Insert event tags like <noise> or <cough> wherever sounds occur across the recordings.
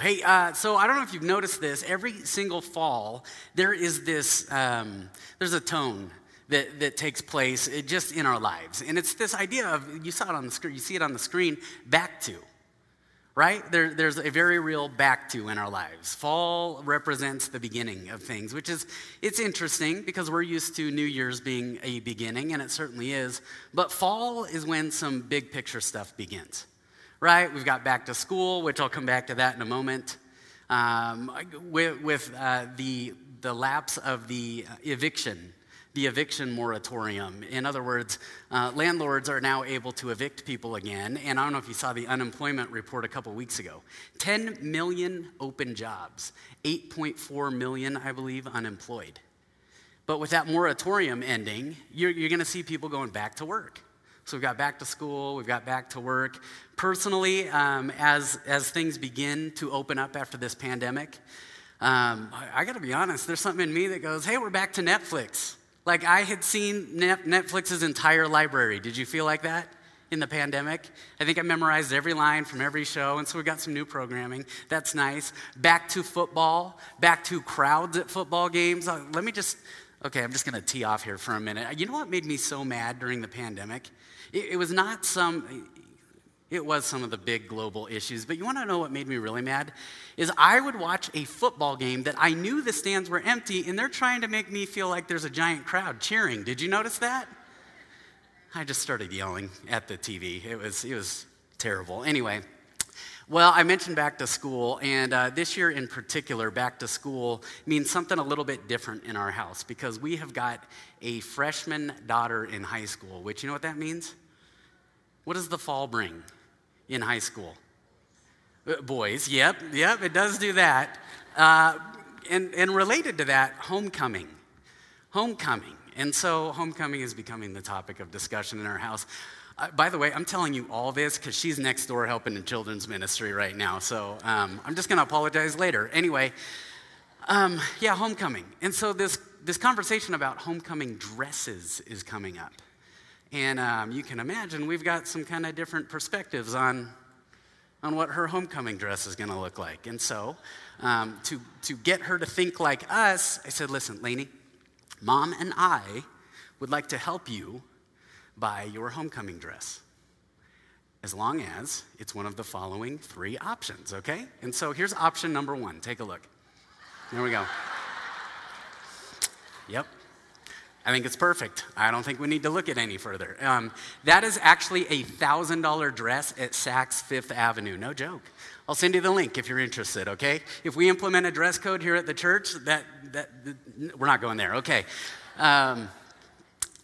Hey, uh, so I don't know if you've noticed this. Every single fall, there is this, um, there's a tone that, that takes place just in our lives. And it's this idea of, you saw it on the screen, you see it on the screen, back to, right? There, there's a very real back to in our lives. Fall represents the beginning of things, which is, it's interesting because we're used to New Year's being a beginning, and it certainly is. But fall is when some big picture stuff begins, right? We've got back to school, which I'll come back to that in a moment. Um, with, with uh, the, the lapse of the eviction the eviction moratorium. In other words, uh, landlords are now able to evict people again. And I don't know if you saw the unemployment report a couple weeks ago 10 million open jobs, 8.4 million, I believe, unemployed. But with that moratorium ending, you're, you're going to see people going back to work. So we've got back to school, we've got back to work. Personally, um, as, as things begin to open up after this pandemic, um, I, I got to be honest, there's something in me that goes, hey, we're back to Netflix. Like I had seen Netflix's entire library. Did you feel like that in the pandemic? I think I memorized every line from every show, and so we got some new programming. That's nice. Back to football, back to crowds at football games. Uh, let me just, okay, I'm just going to tee off here for a minute. You know what made me so mad during the pandemic? It, it was not some, it was some of the big global issues, but you want to know what made me really mad? Is I would watch a football game that I knew the stands were empty and they're trying to make me feel like there's a giant crowd cheering. Did you notice that? I just started yelling at the TV. It was, it was terrible. Anyway, well, I mentioned back to school, and uh, this year in particular, back to school means something a little bit different in our house because we have got a freshman daughter in high school, which you know what that means? What does the fall bring? in high school. Uh, boys, yep, yep, it does do that. Uh, and, and related to that, homecoming. Homecoming. And so, homecoming is becoming the topic of discussion in our house. By the way, I'm telling you all this because she's next door helping in children's ministry right now. So um, I'm just going to apologize later. Anyway, um, yeah, homecoming. And so this, this conversation about homecoming dresses is coming up. And um, you can imagine we've got some kind of different perspectives on, on what her homecoming dress is going to look like. And so, um, to, to get her to think like us, I said, listen, Lainey, mom and I would like to help you buy your homecoming dress. As long as it's one of the following three options, okay? And so here's option number one. Take a look. There we go. Yep, I think it's perfect. I don't think we need to look at any further. Um, that is actually a $1,000 dress at Saks Fifth Avenue. No joke. I'll send you the link if you're interested, okay? If we implement a dress code here at the church, that, that, we're not going there, okay? Um,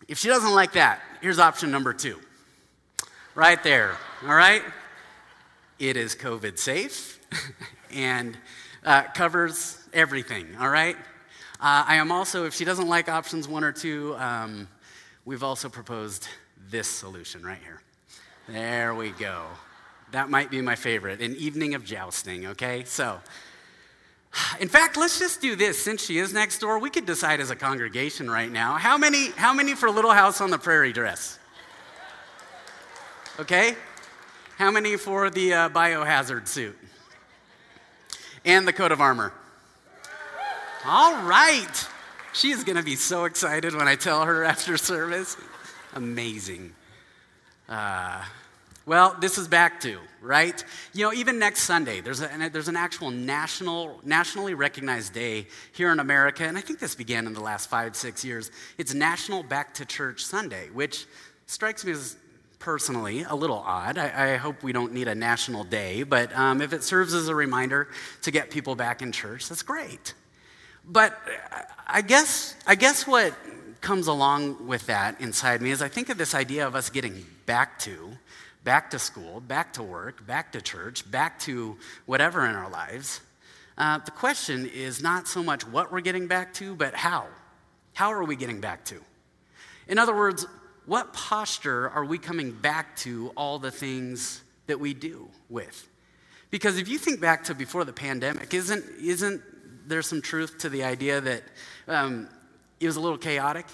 if she doesn't like that, here's option number two. Right there, all right? It is COVID safe <laughs> and uh, covers everything, all right? Uh, I am also, if she doesn't like options one or two, um, we've also proposed this solution right here. There we go. That might be my favorite an evening of jousting, okay? So, in fact, let's just do this. Since she is next door, we could decide as a congregation right now how many, how many for Little House on the Prairie dress? Okay? How many for the uh, biohazard suit? And the coat of armor? All right. She is going to be so excited when I tell her after service. Amazing. Uh, well, this is back to, right? You know, even next Sunday, there's, a, there's an actual national, nationally recognized day here in America, and I think this began in the last five, six years. It's National Back to Church Sunday, which strikes me as personally a little odd. I, I hope we don't need a national day, but um, if it serves as a reminder to get people back in church, that's great. But I guess, I guess what comes along with that inside me is I think of this idea of us getting back to, back to school, back to work, back to church, back to whatever in our lives. Uh, the question is not so much what we're getting back to, but how. How are we getting back to? In other words, what posture are we coming back to all the things that we do with? Because if you think back to before the pandemic, isn't, isn't there's some truth to the idea that um, it was a little chaotic.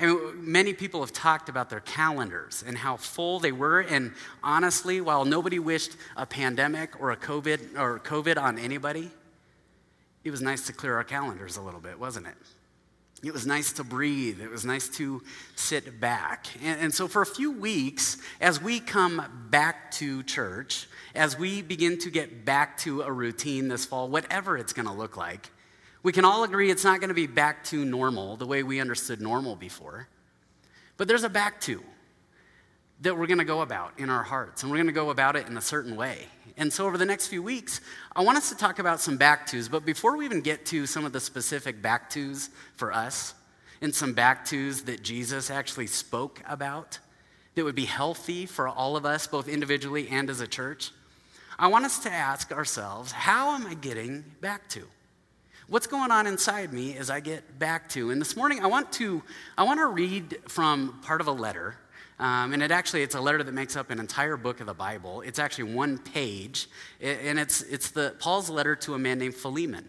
I mean, many people have talked about their calendars and how full they were. And honestly, while nobody wished a pandemic or a COVID or COVID on anybody, it was nice to clear our calendars a little bit, wasn't it? It was nice to breathe. It was nice to sit back. And, and, so, for a few weeks, as we come back to church, as we begin to get back to a routine this fall, whatever it's going to look like, we can all agree it's not going to be back to normal the way we understood normal before. But there's a back to that we're going to go about in our hearts, and we're going to go about it in a certain way. And so, over the next few weeks, I want us to talk about some back tos. But before we even get to some of the specific back tos for us, and some back tos that Jesus actually spoke about that would be healthy for all of us, both individually and as a church, I want us to ask ourselves how am I getting back to? What's going on inside me as I get back to? And this morning, I want to, I want to read from part of a letter um, and it actually, it's a letter that makes up an entire book of the Bible. It's actually one page, and it's, it's the, Paul's letter to a man named Philemon.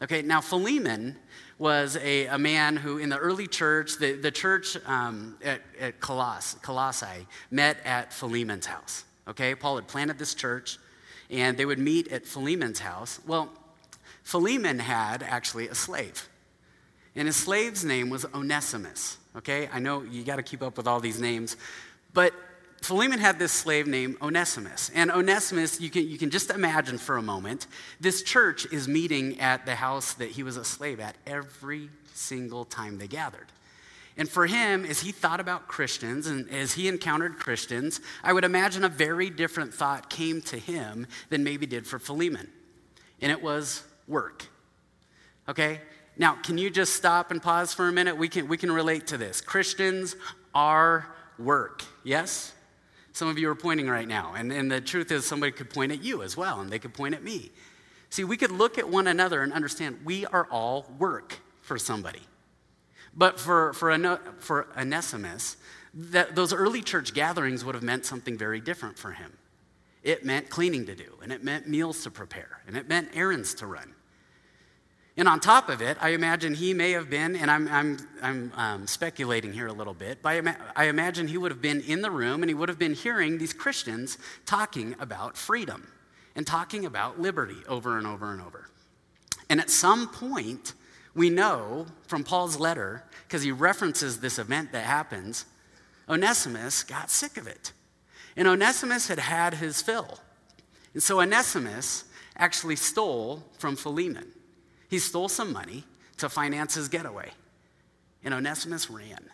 Okay, now Philemon was a, a man who, in the early church, the, the church um, at, at Coloss, Colossae met at Philemon's house. Okay, Paul had planted this church, and they would meet at Philemon's house. Well, Philemon had actually a slave, and his slave's name was Onesimus okay? I know you got to keep up with all these names. But Philemon had this slave named Onesimus. And Onesimus, you can, you can just imagine for a moment, this church is meeting at the house that he was a slave at every single time they gathered. And for him, as he thought about Christians and as he encountered Christians, I would imagine a very different thought came to him than maybe did for Philemon. And it was work. Okay? Now, can you just stop and pause for a minute? We can, we can relate to this. Christians are work, yes? Some of you are pointing right now. And, and the truth is, somebody could point at you as well, and they could point at me. See, we could look at one another and understand we are all work for somebody. But for, for, for Onesimus, that, those early church gatherings would have meant something very different for him. It meant cleaning to do, and it meant meals to prepare, and it meant errands to run. And on top of it, I imagine he may have been, and I'm, I'm, I'm um, speculating here a little bit, but I, I imagine he would have been in the room and he would have been hearing these Christians talking about freedom and talking about liberty over and over and over. And at some point, we know from Paul's letter, because he references this event that happens, Onesimus got sick of it. And Onesimus had had his fill. And so Onesimus actually stole from Philemon. He stole some money to finance his getaway. And Onesimus ran.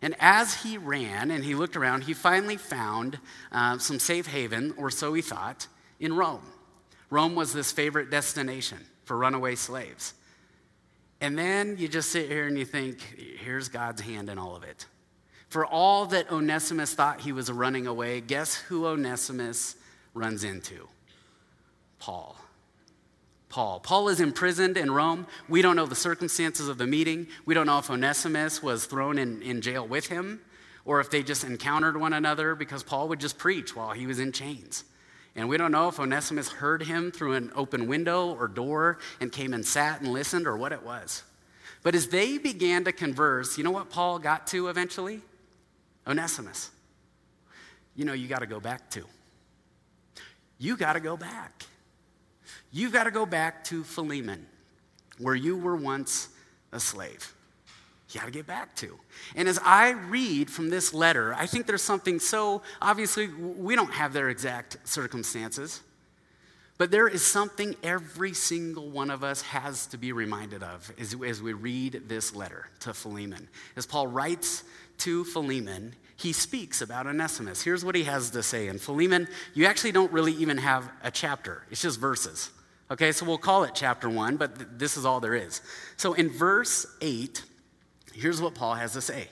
And as he ran and he looked around, he finally found uh, some safe haven, or so he thought, in Rome. Rome was this favorite destination for runaway slaves. And then you just sit here and you think, here's God's hand in all of it. For all that Onesimus thought he was running away, guess who Onesimus runs into? Paul. Paul. Paul is imprisoned in Rome. We don't know the circumstances of the meeting. We don't know if Onesimus was thrown in, in jail with him or if they just encountered one another because Paul would just preach while he was in chains. And we don't know if Onesimus heard him through an open window or door and came and sat and listened or what it was. But as they began to converse, you know what Paul got to eventually? Onesimus. You know, you got to go back to. You got to go back. You've got to go back to Philemon, where you were once a slave. You got to get back to. And as I read from this letter, I think there's something so obviously, we don't have their exact circumstances, but there is something every single one of us has to be reminded of as, as we read this letter to Philemon. As Paul writes to Philemon, he speaks about Onesimus. Here's what he has to say. And Philemon, you actually don't really even have a chapter, it's just verses. Okay, so we'll call it chapter one, but th- this is all there is. So in verse 8, here's what Paul has to say.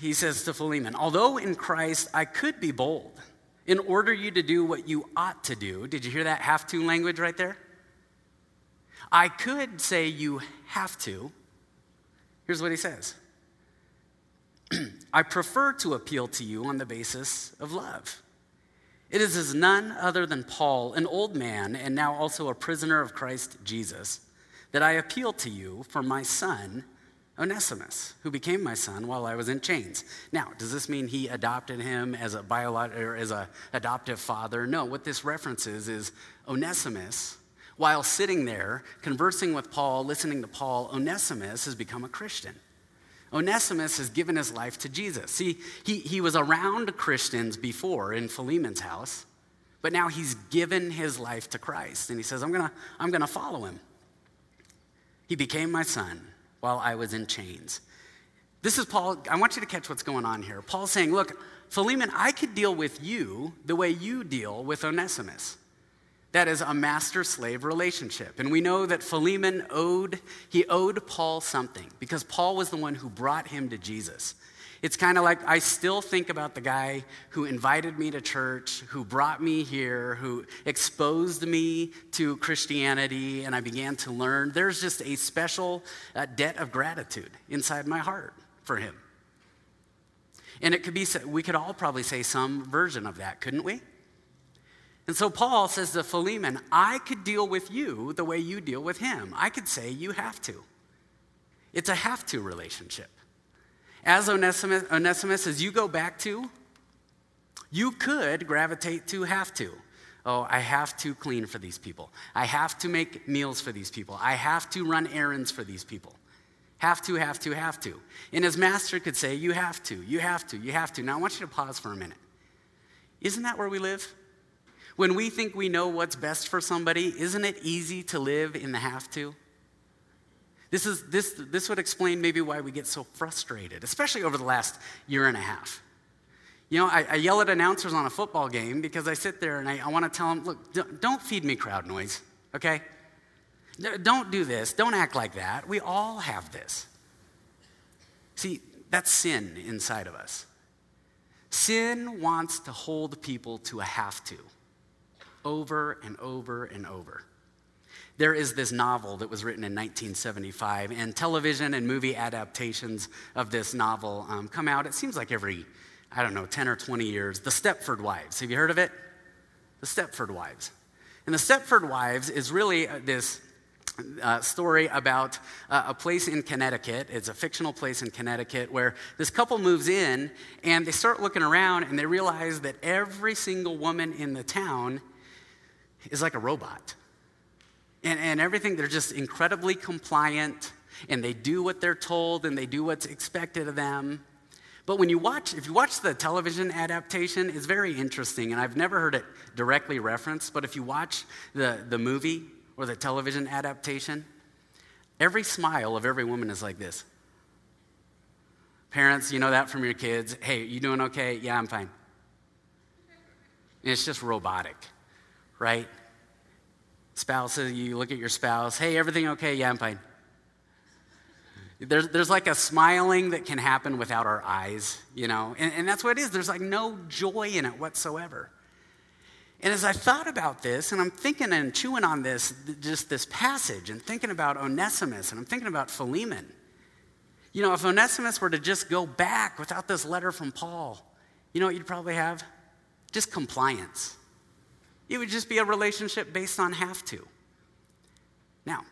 He says to Philemon, Although in Christ I could be bold in order you to do what you ought to do. Did you hear that have to language right there? I could say you have to. Here's what he says <clears throat> I prefer to appeal to you on the basis of love. It is as none other than Paul, an old man and now also a prisoner of Christ Jesus, that I appeal to you for my son, Onesimus, who became my son while I was in chains. Now, does this mean he adopted him as a biolog- or as a adoptive father? No, what this references is Onesimus, while sitting there conversing with Paul, listening to Paul, Onesimus has become a Christian. Onesimus has given his life to Jesus. See, he, he was around Christians before in Philemon's house, but now he's given his life to Christ. And he says, I'm going to I'm going to follow him. He became my son while I was in chains. This is Paul. I want you to catch what's going on here. Paul's saying, Look, Philemon, I could deal with you the way you deal with Onesimus. That is a master slave relationship. And we know that Philemon owed, he owed Paul something because Paul was the one who brought him to Jesus. It's kind of like I still think about the guy who invited me to church, who brought me here, who exposed me to Christianity, and I began to learn. There's just a special uh, debt of gratitude inside my heart for him. And it could be, we could all probably say some version of that, couldn't we? And so Paul says to Philemon, I could deal with you the way you deal with him. I could say you have to. It's a have to relationship. As Onesimus, Onesimus, as you go back to, you could gravitate to have to. Oh, I have to clean for these people. I have to make meals for these people. I have to run errands for these people. Have to, have to, have to. And his master could say, You have to, you have to, you have to. Now I want you to pause for a minute. Isn't that where we live? When we think we know what's best for somebody, isn't it easy to live in the have to? This, is, this, this would explain maybe why we get so frustrated, especially over the last year and a half. You know, I, I yell at announcers on a football game because I sit there and I, I want to tell them, look, don't feed me crowd noise, okay? Don't do this. Don't act like that. We all have this. See, that's sin inside of us. Sin wants to hold people to a have to over and over and over. There is this novel that was written in 1975, and television and movie adaptations of this novel um, come out, it seems like every, I don't know, 10 or 20 years. The Stepford Wives. Have you heard of it? The Stepford Wives. And the Stepford Wives is really uh, this uh, story about uh, a place in Connecticut. It's a fictional place in Connecticut where this couple moves in and they start looking around and they realize that every single woman in the town is like a robot. And, and everything, they're just incredibly compliant and they do what they're told and they do what's expected of them. But when you watch, if you watch the television adaptation, it's very interesting, and I've never heard it directly referenced, but if you watch the, the movie or the television adaptation, every smile of every woman is like this. Parents, you know that from your kids. Hey, you doing okay? Yeah, I'm fine. And it's just robotic, right? Spouses, you look at your spouse, hey, everything okay? Yeah, I'm fine. There's, there's like a smiling that can happen without our eyes, you know? And, and that's what it is. There's like no joy in it whatsoever. And as I thought about this, and I'm thinking and chewing on this, just this passage, and thinking about Onesimus, and I'm thinking about Philemon. You know, if Onesimus were to just go back without this letter from Paul, you know what you'd probably have? Just compliance. It would just be a relationship based on have to. Now,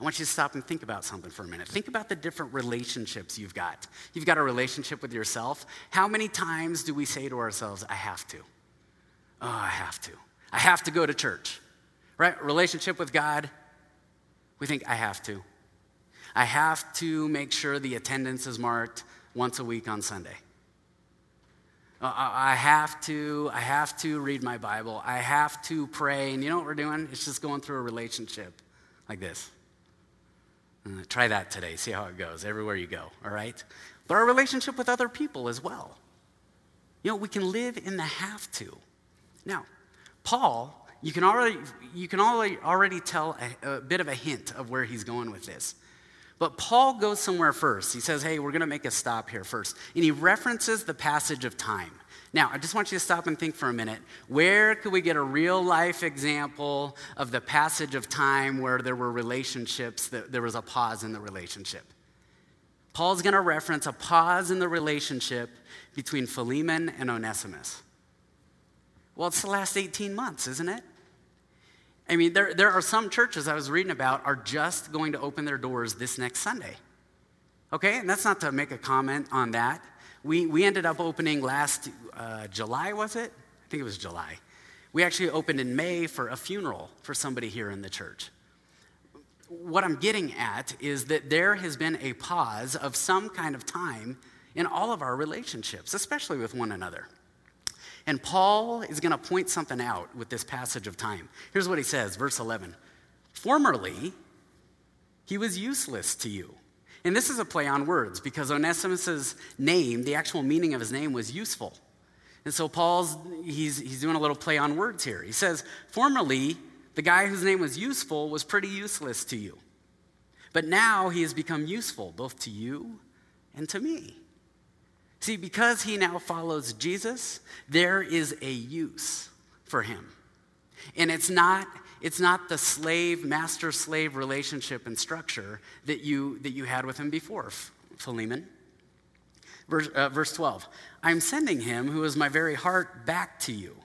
I want you to stop and think about something for a minute. Think about the different relationships you've got. You've got a relationship with yourself. How many times do we say to ourselves, I have to? Oh, I have to. I have to go to church. Right? Relationship with God, we think, I have to. I have to make sure the attendance is marked once a week on Sunday. I have to, I have to read my Bible. I have to pray. And you know what we're doing? It's just going through a relationship like this. Uh, try that today. See how it goes everywhere you go, all right? But our relationship with other people as well. You know, we can live in the have to. Now, Paul, you can already, you can already, already tell a, a bit of a hint of where he's going with this. But Paul goes somewhere first. He says, hey, we're going to make a stop here first. And he references the passage of time. Now, I just want you to stop and think for a minute. Where could we get a real life example of the passage of time where there were relationships, that there was a pause in the relationship? Paul's going to reference a pause in the relationship between Philemon and Onesimus. Well, it's the last 18 months, isn't it? I mean, there, there are some churches I was reading about are just going to open their doors this next Sunday. Okay, and that's not to make a comment on that. We, we ended up opening last uh, July, was it? I think it was July. We actually opened in May for a funeral for somebody here in the church. What I'm getting at is that there has been a pause of some kind of time in all of our relationships, especially with one another. And Paul is going to point something out with this passage of time. Here's what he says, verse 11. Formerly, he was useless to you. And this is a play on words because Onesimus's name, the actual meaning of his name was useful. And so Paul's, he's, he's doing a little play on words here. He says, Formerly, the guy whose name was useful was pretty useless to you. But now he has become useful both to you and to me. See, because he now follows Jesus, there is a use for him. And it's not, it's not the slave, master slave relationship and structure that you, that you had with him before, Philemon. Verse, uh, verse 12 I'm sending him, who is my very heart, back to you.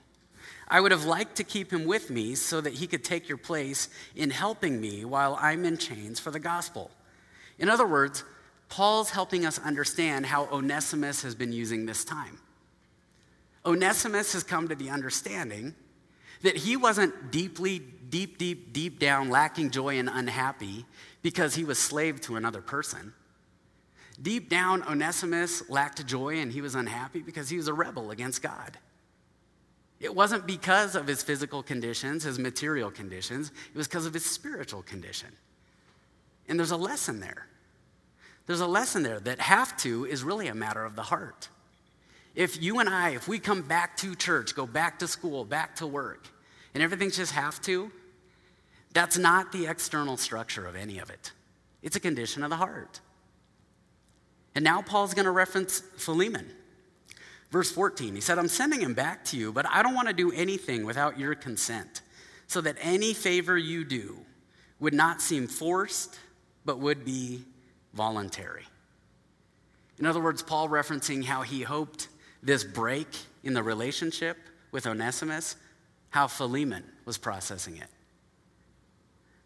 I would have liked to keep him with me so that he could take your place in helping me while I'm in chains for the gospel. In other words, Paul's helping us understand how Onesimus has been using this time. Onesimus has come to the understanding that he wasn't deeply, deep, deep, deep down lacking joy and unhappy because he was slave to another person. Deep down, Onesimus lacked joy and he was unhappy because he was a rebel against God. It wasn't because of his physical conditions, his material conditions, it was because of his spiritual condition. And there's a lesson there. There's a lesson there that have to is really a matter of the heart. If you and I, if we come back to church, go back to school, back to work, and everything's just have to, that's not the external structure of any of it. It's a condition of the heart. And now Paul's going to reference Philemon. Verse 14, he said, I'm sending him back to you, but I don't want to do anything without your consent, so that any favor you do would not seem forced, but would be voluntary. In other words, Paul referencing how he hoped this break in the relationship with Onesimus, how Philemon was processing it.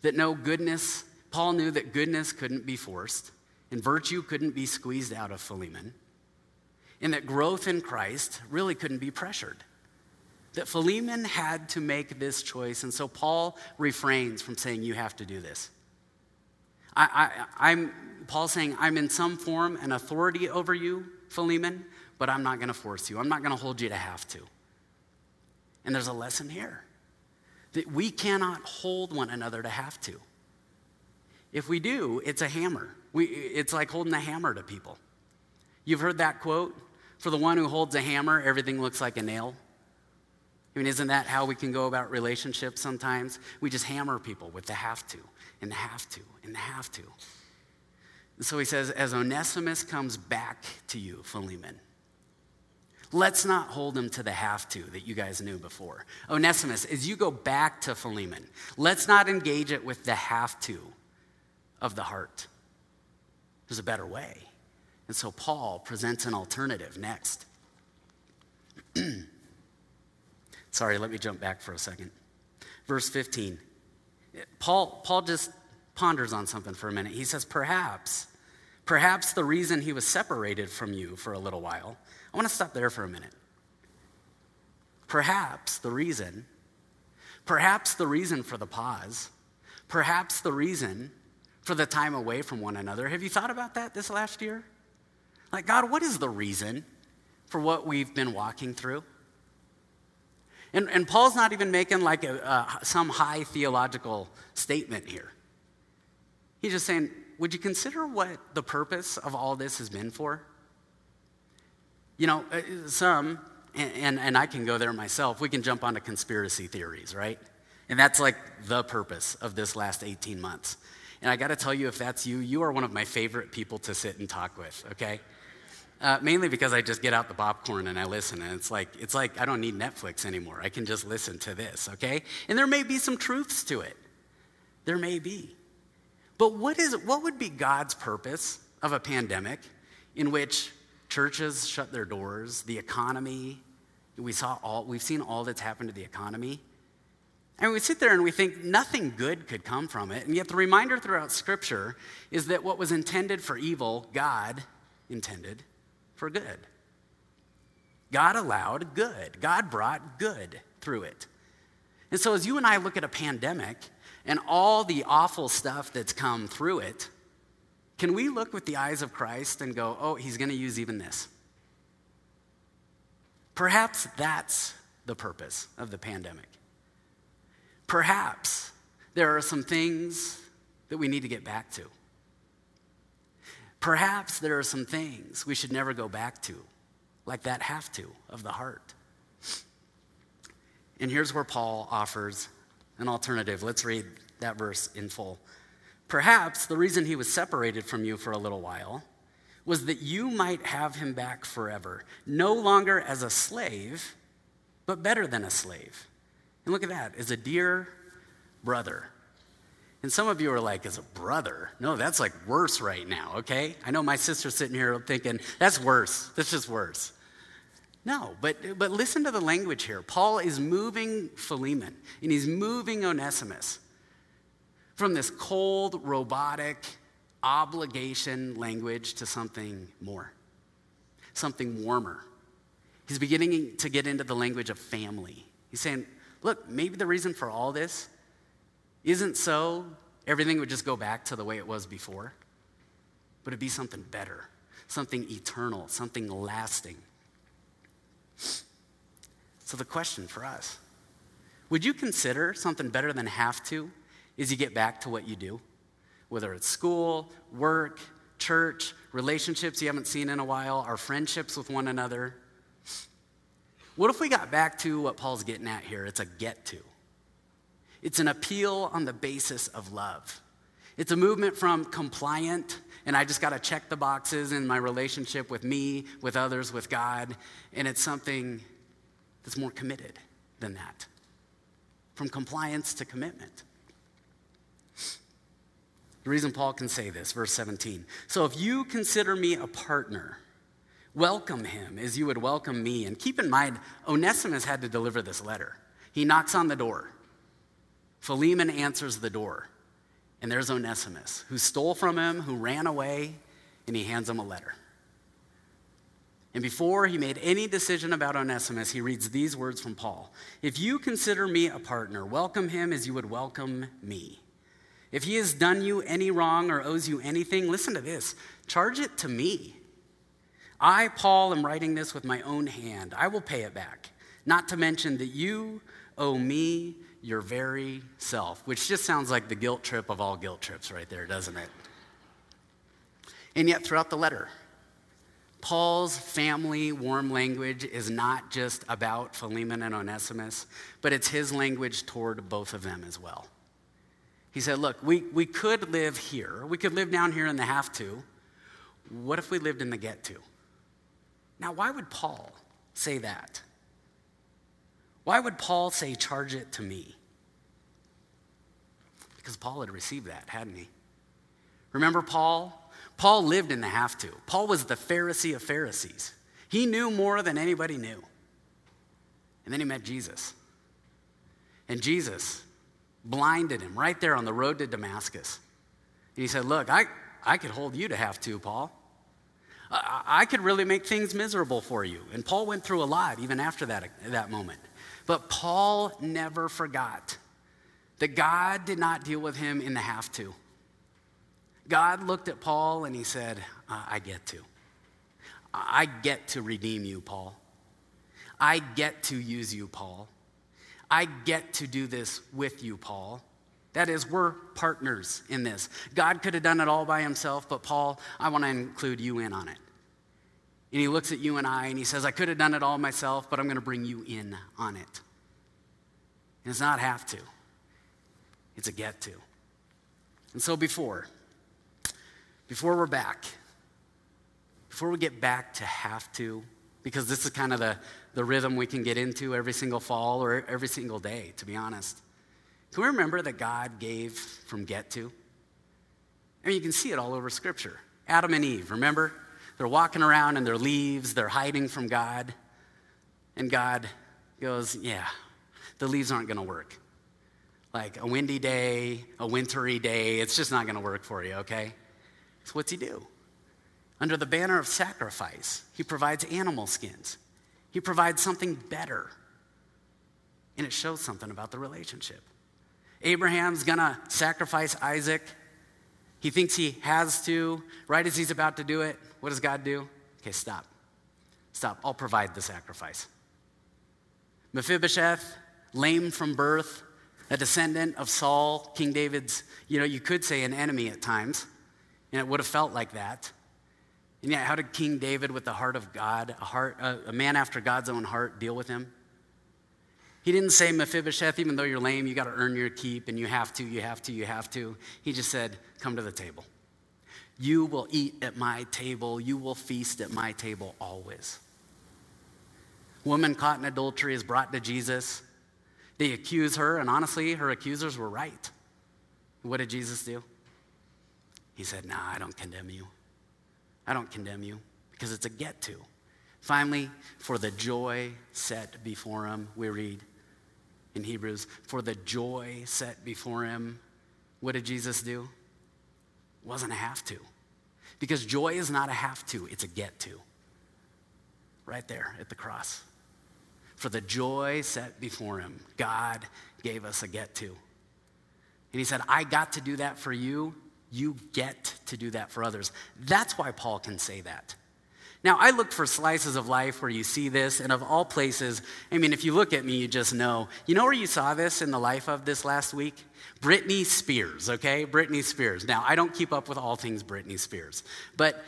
That no goodness, Paul knew that goodness couldn't be forced, and virtue couldn't be squeezed out of Philemon, and that growth in Christ really couldn't be pressured. That Philemon had to make this choice, and so Paul refrains from saying, You have to do this. I, I, I'm Paul's saying, I'm in some form an authority over you, Philemon, but I'm not going to force you. I'm not going to hold you to have to. And there's a lesson here that we cannot hold one another to have to. If we do, it's a hammer. We, it's like holding a hammer to people. You've heard that quote? For the one who holds a hammer, everything looks like a nail. I mean, isn't that how we can go about relationships sometimes? We just hammer people with the have to, and the have to, and the have to. So he says, as Onesimus comes back to you, Philemon, let's not hold him to the have to that you guys knew before. Onesimus, as you go back to Philemon, let's not engage it with the have to of the heart. There's a better way. And so Paul presents an alternative next. <clears throat> Sorry, let me jump back for a second. Verse 15. Paul, Paul just ponders on something for a minute. He says, Perhaps, perhaps the reason he was separated from you for a little while. I want to stop there for a minute. Perhaps the reason, perhaps the reason for the pause, perhaps the reason for the time away from one another. Have you thought about that this last year? Like, God, what is the reason for what we've been walking through? And, and Paul's not even making like a, uh, some high theological statement here. He's just saying, would you consider what the purpose of all this has been for? You know, uh, some, and, and, and, I can go there myself, we can jump onto conspiracy theories, right? And that's like the purpose of this last 18 months. And I got to tell you, if that's you, you are one of my favorite people to sit and talk with, okay? Uh, mainly because I just get out the popcorn and I listen, and it's like it's like I don't need Netflix anymore. I can just listen to this, okay? And there may be some truths to it. There may be. But what, is, what would be God's purpose of a pandemic in which churches shut their doors, the economy, we saw all, we've seen all that's happened to the economy? And we sit there and we think nothing good could come from it. And yet, the reminder throughout Scripture is that what was intended for evil, God intended for good. God allowed good, God brought good through it. And so, as you and I look at a pandemic and all the awful stuff that's come through it, can we look with the eyes of Christ and go, oh, he's going to use even this? Perhaps that's the purpose of the pandemic. Perhaps there are some things that we need to get back to. Perhaps there are some things we should never go back to, like that have to of the heart. And here's where Paul offers an alternative. Let's read that verse in full. Perhaps the reason he was separated from you for a little while was that you might have him back forever, no longer as a slave, but better than a slave. And look at that, as a dear brother. And some of you are like, as a brother? No, that's like worse right now, okay? I know my sister's sitting here thinking, that's worse. That's just worse. No, but, but listen to the language here. Paul is moving Philemon and he's moving Onesimus from this cold, robotic, obligation language to something more, something warmer. He's beginning to get into the language of family. He's saying, look, maybe the reason for all this isn't so everything would just go back to the way it was before, but it'd be something better, something eternal, something lasting. So, the question for us would you consider something better than have to is you get back to what you do? Whether it's school, work, church, relationships you haven't seen in a while, our friendships with one another. What if we got back to what Paul's getting at here? It's a get to. It's an appeal on the basis of love. It's a movement from compliant, and I just got to check the boxes in my relationship with me, with others, with God, and it's something that's more committed than that. From compliance to commitment. The reason Paul can say this, verse 17. So if you consider me a partner, welcome him as you would welcome me. And keep in mind, Onesimus had to deliver this letter. He knocks on the door. Philemon answers the door. And there's Onesimus, who stole from him, who ran away, and he hands him a letter. And before he made any decision about Onesimus, he reads these words from Paul If you consider me a partner, welcome him as you would welcome me. If he has done you any wrong or owes you anything, listen to this charge it to me. I, Paul, am writing this with my own hand. I will pay it back. Not to mention that you owe me your very self, which just sounds like the guilt trip of all guilt trips right there, doesn't it? And yet, throughout the letter, Paul's family warm language is not just about Philemon and Onesimus, but it's his language toward both of them as well. He said, Look, we, we could live here. We could live down here in the have to. What if we lived in the get to? Now, why would Paul say that? Why would Paul say, charge it to me? Because Paul had received that, hadn't he? Remember Paul? Paul lived in the have to. Paul was the Pharisee of Pharisees. He knew more than anybody knew. And then he met Jesus. And Jesus blinded him right there on the road to Damascus. And he said, Look, I, I could hold you to have to, Paul. I, I could really make things miserable for you. And Paul went through a lot even after that, that moment. But Paul never forgot that God did not deal with him in the have to. God looked at Paul and he said, I get to. I get to redeem you, Paul. I get to use you, Paul. I get to do this with you, Paul. That is, we're partners in this. God could have done it all by himself, but Paul, I want to include you in on it. And he looks at you and I and he says, I could have done it all myself, but I'm going to bring you in on it. And it's not have to, it's a get to. And so before, before we're back, before we get back to have to, because this is kind of the, the rhythm we can get into every single fall or every single day, to be honest. Can we remember that God gave from get to? I mean, you can see it all over Scripture. Adam and Eve, remember? They're walking around in their leaves, they're hiding from God. And God goes, Yeah, the leaves aren't going to work. like a windy day, a wintry day. It's just not going to work for you, okay? So, what's he do? Under the banner of sacrifice, he provides animal skins, he provides something better. And it shows something about the relationship. Abraham's to sacrifice Isaac. He thinks he has to. Right as he's about to do it, what does God do? Okay, stop. Stop. I'll provide the sacrifice. Mephibosheth, lame from birth, a descendant of Saul, King David's, you know, you could say an enemy at times, and it would have felt like that. And yet, how did King David, with the heart of God, a, heart, a, a man after God's own heart, deal with him? He didn't say, Mephibosheth, even though you're lame, you got to earn your keep, and you have to, you have to, you have to. He just said, Come to the table. You will eat at my table, you will feast at my table always. Woman caught in adultery is brought to Jesus. They accuse her, and honestly, her accusers were right. What did Jesus do? He said, Nah, I don't condemn you. I don't condemn you because it's a get to. Finally, for the joy set before him, we read in Hebrews, for the joy set before him, what did Jesus do? Wasn't a have to. Because joy is not a have to, it's a get to. Right there at the cross. For the joy set before him, God gave us a get to. And he said, I got to do that for you. You get to do that for others. That's why Paul can say that. Now, I look for slices of life where you see this, and of all places, I mean, if you look at me, you just know. You know where you saw this in the life of this last week? Britney Spears, okay? Britney Spears. Now, I don't keep up with all things Britney Spears, but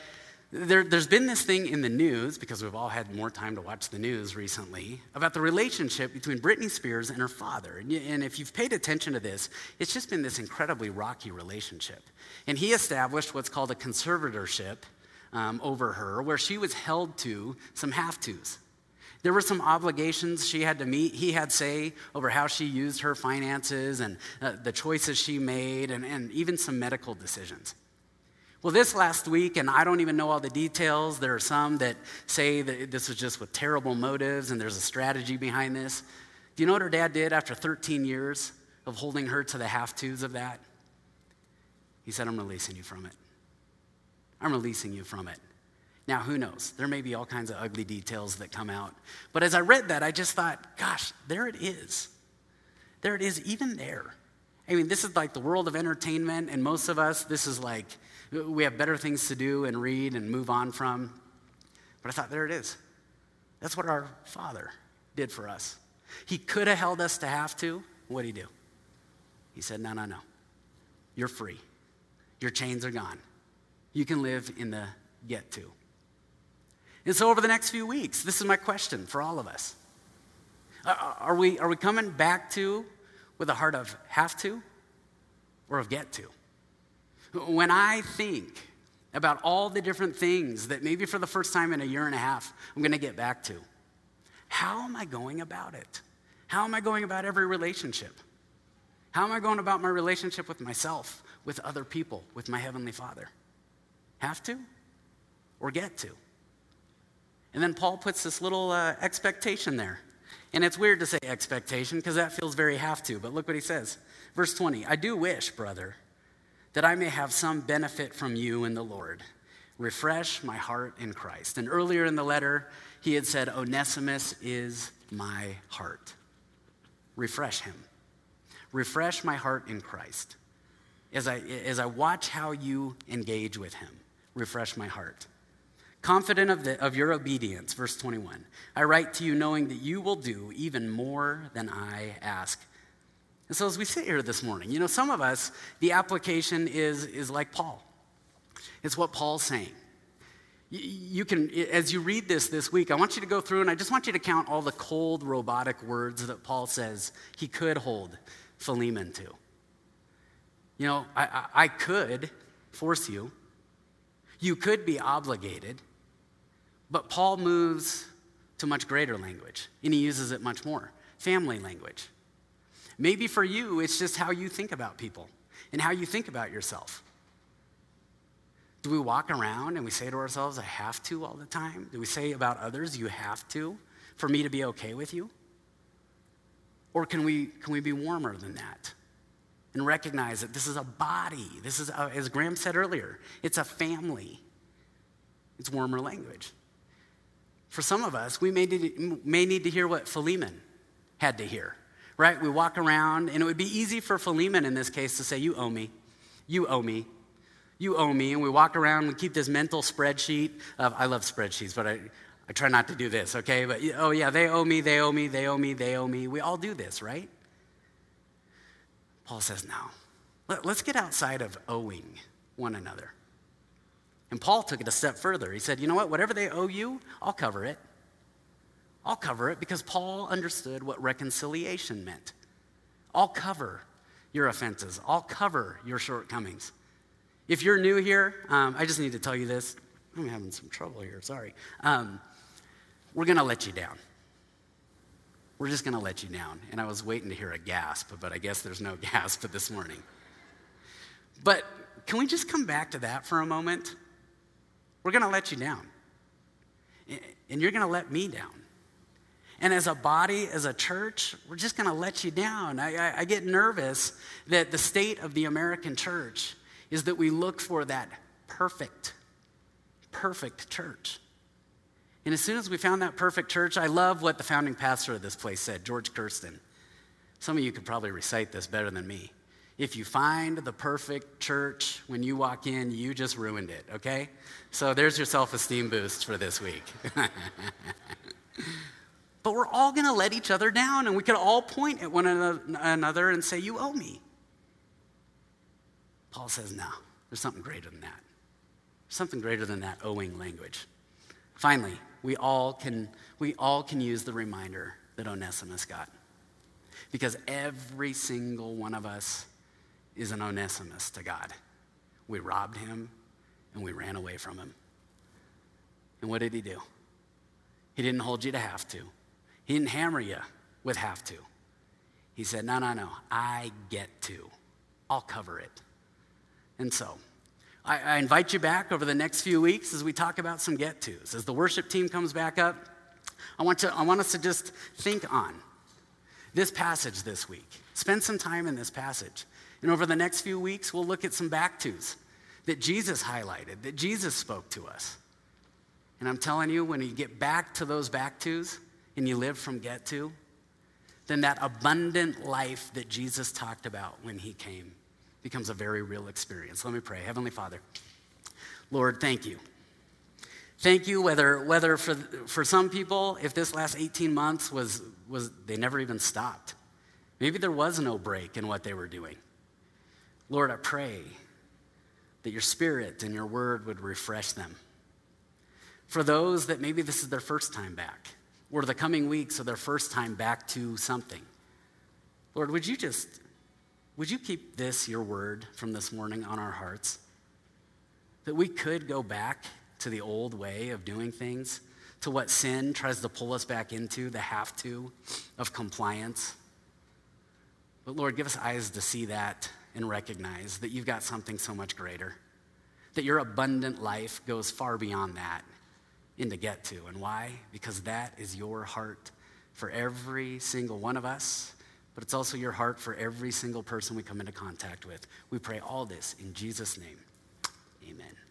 there, has been this thing in the news, because we've all had more time to watch the news recently, about the relationship between Britney Spears and her father. And, and if you've paid attention to this, it's just been this incredibly rocky relationship. And he established what's called a conservatorship um, over her, where she was held to some have tos. There were some obligations she had to meet. He had say over how she used her finances and uh, the choices she made, and, and even some medical decisions. Well, this last week, and I don't even know all the details, there are some that say that this was just with terrible motives and there's a strategy behind this. Do you know what her dad did after 13 years of holding her to the half tos of that? He said, I'm releasing you from it. I'm releasing you from it. Now, who knows? There may be all kinds of ugly details that come out. But as I read that, I just thought, gosh, there it is. There it is, even there. I mean, this is like the world of entertainment, and most of us, this is like, we have better things to do and read and move on from. But I thought, there it is. That's what our Father did for us. He could have held us to have to. What did he do? He said, No, no, no. You're free. Your chains are gone. You can live in the get to. And so, over the next few weeks, this is my question for all of us. Are we, are we coming back to with a heart of have to or of get to? When I think about all the different things that maybe for the first time in a year and a half I'm going to get back to, how am I going about it? How am I going about every relationship? How am I going about my relationship with myself, with other people, with my Heavenly Father? Have to or get to? And then Paul puts this little uh, expectation there. And it's weird to say expectation because that feels very have to, but look what he says. Verse 20 I do wish, brother that I may have some benefit from you in the Lord. Refresh my heart in Christ. And earlier in the letter, he had said, Onesimus is my heart. Refresh him. Refresh my heart in Christ. As I, as I watch how you engage with him, refresh my heart. Confident of, the, of your obedience, verse 21, I write to you knowing that you will do even more than I ask. And so, as we sit here this morning, you know, some of us, the application is, is like Paul. It's what Paul's saying. You can, as you read this this week, I want you to go through and I just want you to count all the cold, robotic words that Paul says he could hold Philemon to. You know, I, I, I could force you, you could be obligated, but Paul moves to much greater language and he uses it much more family language. Maybe for you, it's just how you think about people and how you think about yourself. Do we walk around and we say to ourselves, I have to all the time? Do we say about others, you have to for me to be okay with you? Or can we, can we be warmer than that? and recognize that this is a body. This is, a, as Graham said earlier, it's a family. It's warmer language. For some of us, we may need, may need to hear what Philemon had to hear, right? We walk around, and it would be easy for Philemon in this case to say, You owe me. You owe me. You owe me. And we walk around we keep this mental spreadsheet of, I love spreadsheets, but I, I try not to do this, okay? But, oh, yeah, they owe me, they owe me, they owe me, they owe me. We all do this, right? Paul says, No. Let, let's get outside of owing one another. And Paul took it a step further. He said, You know what? Whatever they owe you, I'll cover it. I'll cover it because Paul understood what reconciliation meant. I'll cover your offenses, I'll cover your shortcomings. If you're new here, um, I just need to tell you this. I'm having some trouble here, sorry. Um, we're going to let you down. We're just going to let you down. And I was waiting to hear a gasp, but I guess there's no <laughs> gasp this morning. But can we just come back to that for a moment? We're going to let you down. And you're going to let me down. And as a body, as a church, we're just going to let you down. I, I, I, get nervous that the state of the American church is that we look for that perfect, perfect church. And as soon as we found that perfect church, I love what the founding pastor of this place said, George Kirsten. Some of you could probably recite this better than me. If you find the perfect church when you walk in, you just ruined it, okay? So there's your self esteem boost for this week. <laughs> but we're all gonna let each other down, and we can all point at one another and say, You owe me. Paul says, No, there's something greater than that. Something greater than that owing language. Finally, we all can, we all can use the reminder that Onesimus got. Because every single one of us is an Onesimus to God. We robbed him and we ran away from him. And what did he do? He didn't hold you to have to, he didn't hammer you with have to. He said, No, no, no, I get to. I'll cover it. And so, I, I invite you back over the next few weeks as we talk about some get tos. As the worship team comes back up, I want, to, I want us to just think on this passage this week. Spend some time in this passage. And over the next few weeks, we'll look at some back that Jesus highlighted, that Jesus spoke to us. And I'm telling you, when you get back to those back and you live from get to, then that abundant life that Jesus talked about when he came becomes a very real experience. Let me pray. Heavenly Father, Lord, thank you. Thank you, whether, whether for, for some people, if this last 18 months was, was, they never even stopped. Maybe there was no break in what they were doing. Lord, I pray that your spirit and your word would refresh them. For those that maybe this is their first time back, or the coming weeks are their first time back to something, Lord, would you just, would you keep this, your word from this morning, on our hearts? That we could go back to the old way of doing things, to what sin tries to pull us back into, the have to of compliance. But Lord, give us eyes to see that and recognize that you've got something so much greater, that your abundant life goes far beyond that and to get to. And why? Because that is your heart for every single one of us, but it's also your heart for every single person we come into contact with. We pray all this in Jesus' name. Amen.